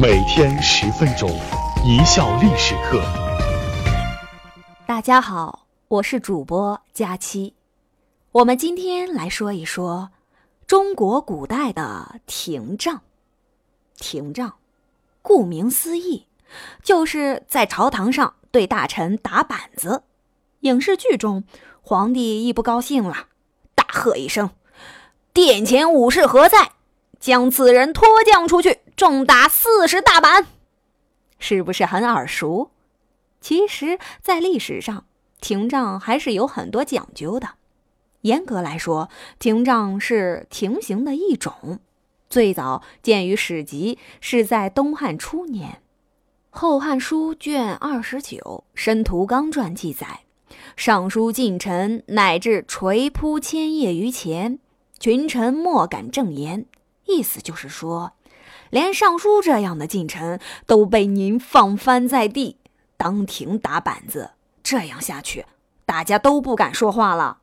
每天十分钟，一笑历史课。大家好，我是主播佳期。我们今天来说一说中国古代的廷杖。廷杖，顾名思义，就是在朝堂上对大臣打板子。影视剧中，皇帝一不高兴了，大喝一声：“殿前武士何在？将此人拖将出去！”重打四十大板，是不是很耳熟？其实，在历史上，廷杖还是有很多讲究的。严格来说，廷杖是廷刑的一种，最早见于史籍，是在东汉初年，《后汉书》卷二十九《申屠纲传》记载：尚书近臣乃至垂扑千叶于前，群臣莫敢正言。意思就是说。连尚书这样的近臣都被您放翻在地，当庭打板子，这样下去，大家都不敢说话了。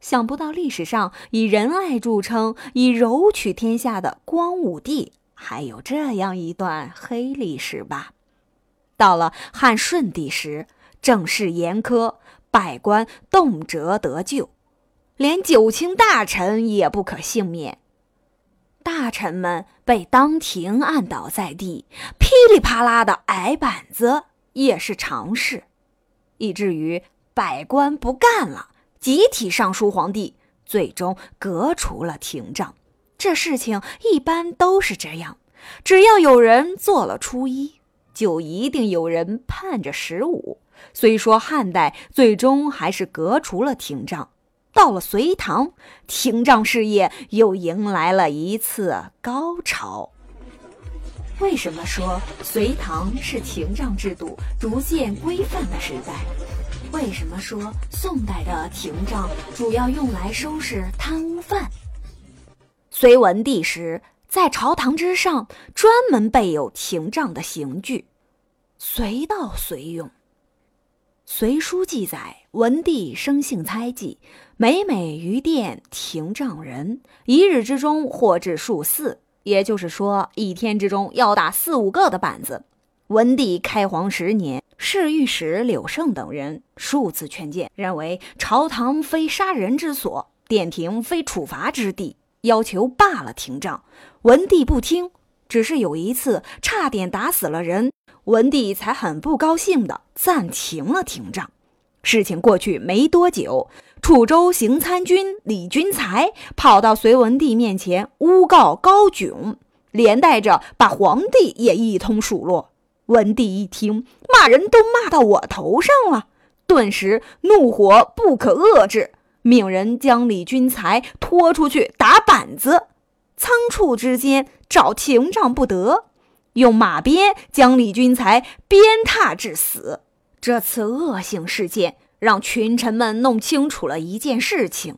想不到历史上以仁爱著称、以柔取天下的光武帝，还有这样一段黑历史吧？到了汉顺帝时，政事严苛，百官动辄得咎，连九卿大臣也不可幸免。大臣们被当庭按倒在地，噼里啪啦的挨板子也是常事，以至于百官不干了，集体上书皇帝，最终革除了廷杖。这事情一般都是这样，只要有人做了初一，就一定有人盼着十五。虽说汉代最终还是革除了廷杖。到了隋唐，廷杖事业又迎来了一次高潮。为什么说隋唐是廷杖制度逐渐规范的时代？为什么说宋代的廷杖主要用来收拾贪污犯？隋文帝时，在朝堂之上专门备有廷杖的刑具，随到随用。《隋书》记载，文帝生性猜忌，每每于殿廷杖人，一日之中或至数四，也就是说，一天之中要打四五个的板子。文帝开皇十年，侍御史柳胜等人数次劝谏，认为朝堂非杀人之所，殿庭非处罚之地，要求罢了廷杖。文帝不听，只是有一次差点打死了人。文帝才很不高兴的暂停了廷杖。事情过去没多久，楚州行参军李君才跑到隋文帝面前诬告高炯，连带着把皇帝也一通数落。文帝一听，骂人都骂到我头上了，顿时怒火不可遏制，命人将李君才拖出去打板子。仓促之间，找廷杖不得。用马鞭将李君才鞭挞致死。这次恶性事件让群臣们弄清楚了一件事情：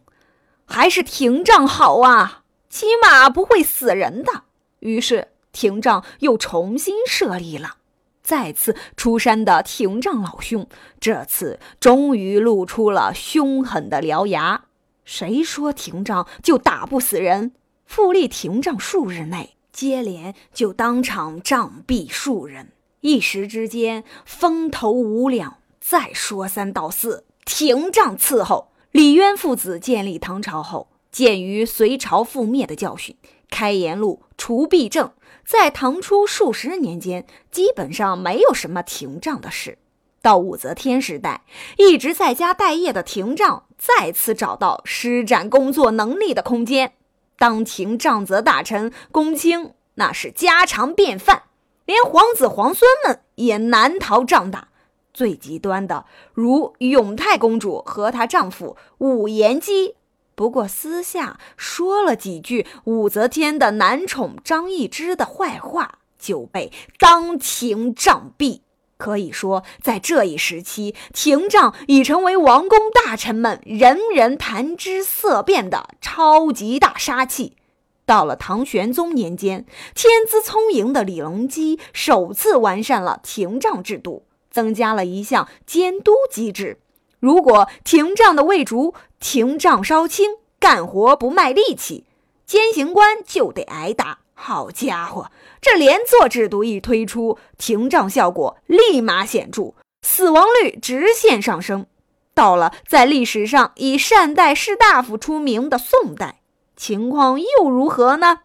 还是廷杖好啊，起码不会死人的。于是廷杖又重新设立了。再次出山的廷杖老兄，这次终于露出了凶狠的獠牙。谁说廷杖就打不死人？复立廷杖数日内。接连就当场杖毙数人，一时之间风头无两。再说三道四，廷杖伺候。李渊父子建立唐朝后，鉴于隋朝覆灭的教训，开言路除弊政，在唐初数十年间，基本上没有什么廷杖的事。到武则天时代，一直在家待业的廷杖再次找到施展工作能力的空间。当廷杖责大臣、公卿，那是家常便饭，连皇子皇孙们也难逃杖打。最极端的，如永泰公主和她丈夫武延基，不过私下说了几句武则天的男宠张易之的坏话，就被当庭杖毙。可以说，在这一时期，廷杖已成为王公大臣们人人谈之色变的超级大杀器。到了唐玄宗年间，天资聪颖的李隆基首次完善了廷杖制度，增加了一项监督机制：如果廷杖的魏竹廷杖稍轻，干活不卖力气，监刑官就得挨打。好家伙，这连坐制度一推出，廷杖效果立马显著，死亡率直线上升。到了在历史上以善待士大夫出名的宋代，情况又如何呢？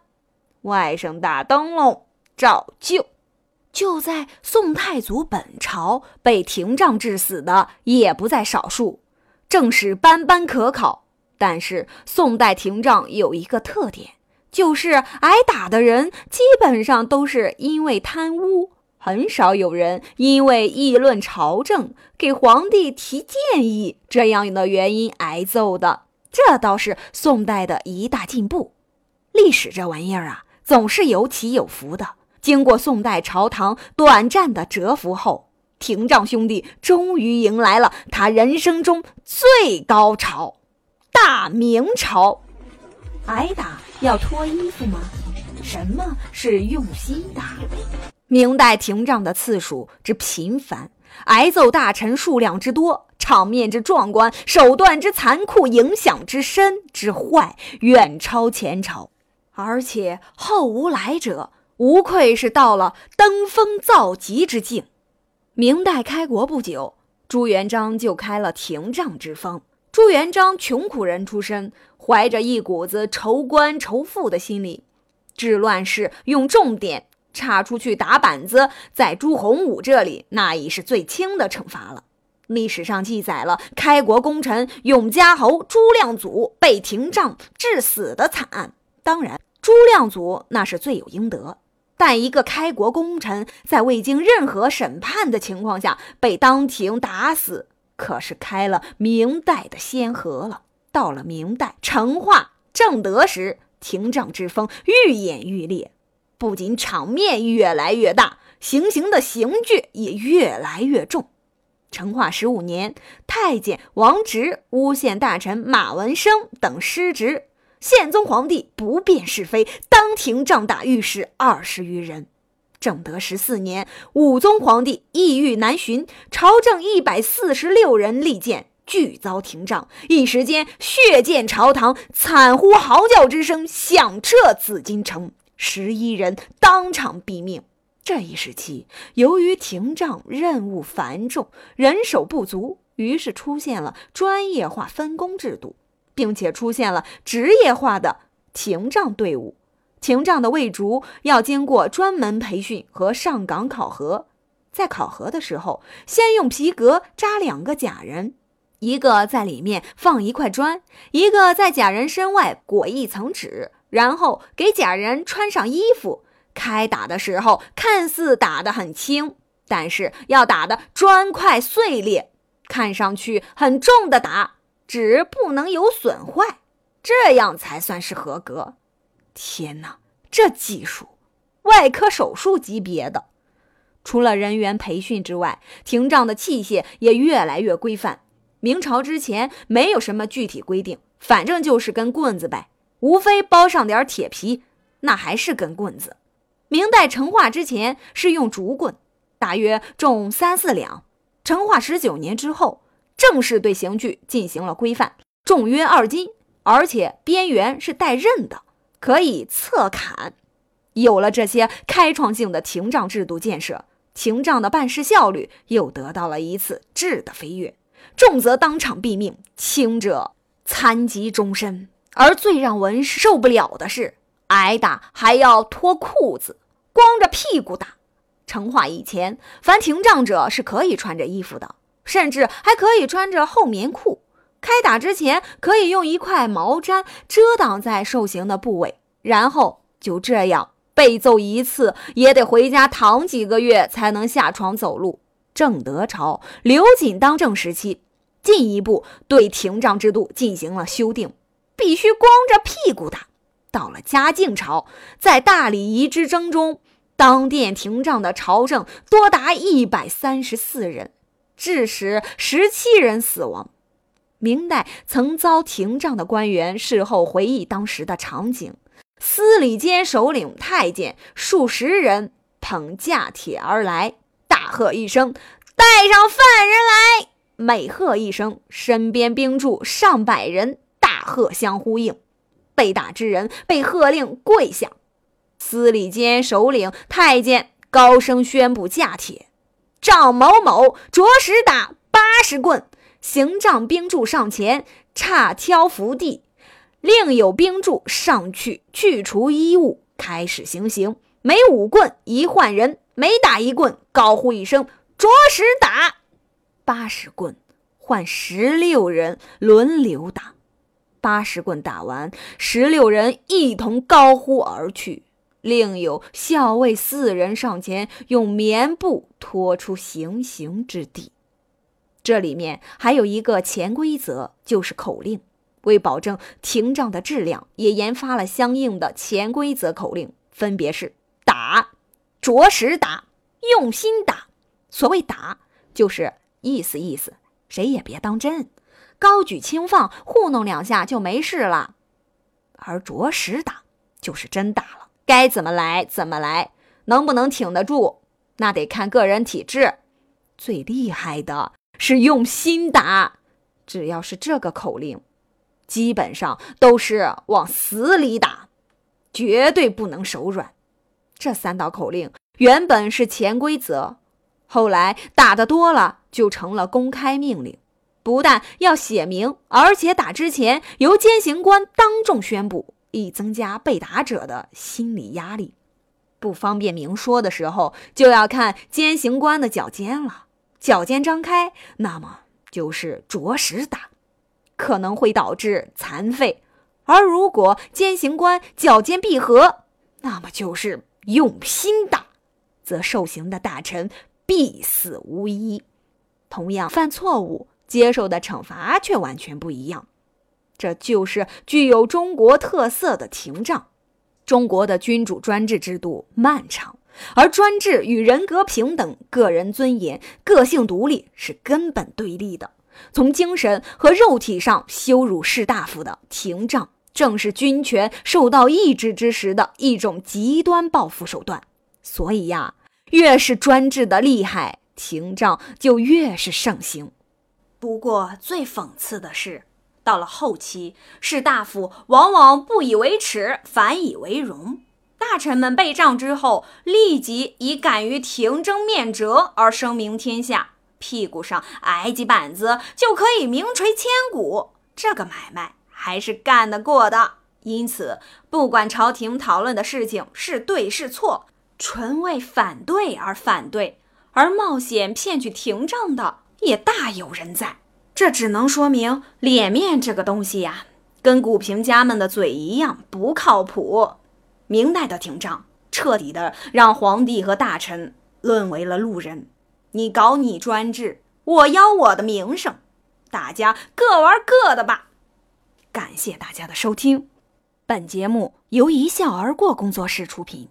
外甥大灯笼照旧。就在宋太祖本朝，被廷杖致死的也不在少数，正史斑斑可考。但是宋代廷杖有一个特点，就是挨打的人基本上都是因为贪污，很少有人因为议论朝政、给皇帝提建议这样的原因挨揍的。这倒是宋代的一大进步。历史这玩意儿啊，总是有起有伏的。经过宋代朝堂短暂的蛰伏后，廷杖兄弟终于迎来了他人生中最高潮——大明朝。挨打要脱衣服吗？什么是用心打？明代廷杖的次数之频繁，挨揍大臣数量之多，场面之壮观，手段之残酷，影响之深之坏，远超前朝，而且后无来者。无愧是到了登峰造极之境。明代开国不久，朱元璋就开了廷杖之风。朱元璋穷苦人出身，怀着一股子仇官仇富的心理，治乱世用重典，插出去打板子，在朱洪武这里那已是最轻的惩罚了。历史上记载了开国功臣永嘉侯朱亮祖被廷杖致死的惨案。当然，朱亮祖那是罪有应得。但一个开国功臣在未经任何审判的情况下被当庭打死，可是开了明代的先河了。到了明代成化、正德时，廷杖之风愈演愈烈，不仅场面越来越大，行刑的刑具也越来越重。成化十五年，太监王直诬陷大臣马文生等失职。宪宗皇帝不辨是非，当庭杖打御史二十余人。正德十四年，武宗皇帝意欲难寻，朝政一百四十六人力谏，俱遭廷杖，一时间血溅朝堂，惨呼嚎叫之声响彻紫禁城，十一人当场毙命。这一时期，由于廷杖任务繁重，人手不足，于是出现了专业化分工制度。并且出现了职业化的廷杖队伍，廷杖的卫卒要经过专门培训和上岗考核。在考核的时候，先用皮革扎两个假人，一个在里面放一块砖，一个在假人身外裹一层纸，然后给假人穿上衣服。开打的时候，看似打得很轻，但是要打的砖块碎裂，看上去很重的打。纸不能有损坏，这样才算是合格。天哪，这技术，外科手术级别的！除了人员培训之外，廷杖的器械也越来越规范。明朝之前没有什么具体规定，反正就是根棍子呗，无非包上点铁皮，那还是根棍子。明代成化之前是用竹棍，大约重三四两。成化十九年之后。正式对刑具进行了规范，重约二斤，而且边缘是带刃的，可以侧砍。有了这些开创性的廷杖制度建设，廷杖的办事效率又得到了一次质的飞跃。重则当场毙命，轻者残疾终身。而最让文受不了的是，挨打还要脱裤子，光着屁股打。成化以前，凡廷杖者是可以穿着衣服的。甚至还可以穿着厚棉裤，开打之前可以用一块毛毡遮挡在受刑的部位，然后就这样被揍一次，也得回家躺几个月才能下床走路。正德朝刘瑾当政时期，进一步对廷杖制度进行了修订，必须光着屁股打。到了嘉靖朝，在大礼仪之争中，当殿廷杖的朝政多达一百三十四人。致使十七人死亡。明代曾遭廷杖的官员事后回忆当时的场景：司礼监首领太监数十人捧架铁而来，大喝一声：“带上犯人来！”每喝一声，身边兵驻上百人大喝相呼应。被打之人被喝令跪下。司礼监首领太监高声宣布驾帖：赵某某着实打八十棍。行杖兵柱上前，叉挑伏地；另有兵柱上去去除衣物，开始行刑。每五棍一换人，每打一棍，高呼一声“着实打”，八十棍换十六人轮流打。八十棍打完，十六人一同高呼而去。另有校尉四人上前，用棉布拖出行刑之地。这里面还有一个潜规则，就是口令。为保证廷杖的质量，也研发了相应的潜规则口令，分别是：打、着实打、用心打。所谓打，就是意思意思，谁也别当真，高举轻放，糊弄两下就没事了；而着实打，就是真打了，该怎么来怎么来，能不能挺得住，那得看个人体质。最厉害的。是用心打，只要是这个口令，基本上都是往死里打，绝对不能手软。这三道口令原本是潜规则，后来打的多了就成了公开命令，不但要写明，而且打之前由监刑官当众宣布，以增加被打者的心理压力。不方便明说的时候，就要看监刑官的脚尖了。脚尖张开，那么就是着实打，可能会导致残废；而如果监刑官脚尖闭合，那么就是用心打，则受刑的大臣必死无疑。同样犯错误，接受的惩罚却完全不一样。这就是具有中国特色的廷杖。中国的君主专制制度漫长。而专制与人格平等、个人尊严、个性独立是根本对立的。从精神和肉体上羞辱士大夫的廷杖，正是军权受到抑制之时的一种极端报复手段。所以呀，越是专制的厉害，廷杖就越是盛行。不过，最讽刺的是，到了后期，士大夫往往不以为耻，反以为荣。大臣们被杖之后，立即以敢于廷争面折而声名天下，屁股上挨几板子就可以名垂千古。这个买卖还是干得过的。因此，不管朝廷讨论的事情是对是错，纯为反对而反对，而冒险骗取廷杖的也大有人在。这只能说明脸面这个东西呀，跟股评家们的嘴一样不靠谱。明代的廷杖彻底的让皇帝和大臣沦为了路人，你搞你专制，我要我的名声，大家各玩各的吧。感谢大家的收听，本节目由一笑而过工作室出品。